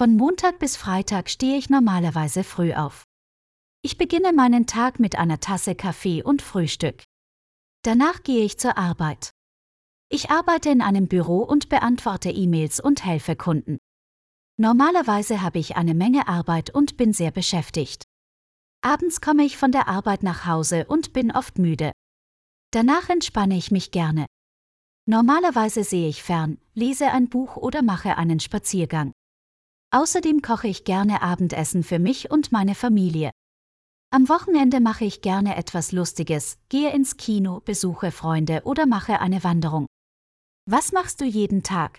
Von Montag bis Freitag stehe ich normalerweise früh auf. Ich beginne meinen Tag mit einer Tasse Kaffee und Frühstück. Danach gehe ich zur Arbeit. Ich arbeite in einem Büro und beantworte E-Mails und helfe Kunden. Normalerweise habe ich eine Menge Arbeit und bin sehr beschäftigt. Abends komme ich von der Arbeit nach Hause und bin oft müde. Danach entspanne ich mich gerne. Normalerweise sehe ich fern, lese ein Buch oder mache einen Spaziergang. Außerdem koche ich gerne Abendessen für mich und meine Familie. Am Wochenende mache ich gerne etwas Lustiges, gehe ins Kino, besuche Freunde oder mache eine Wanderung. Was machst du jeden Tag?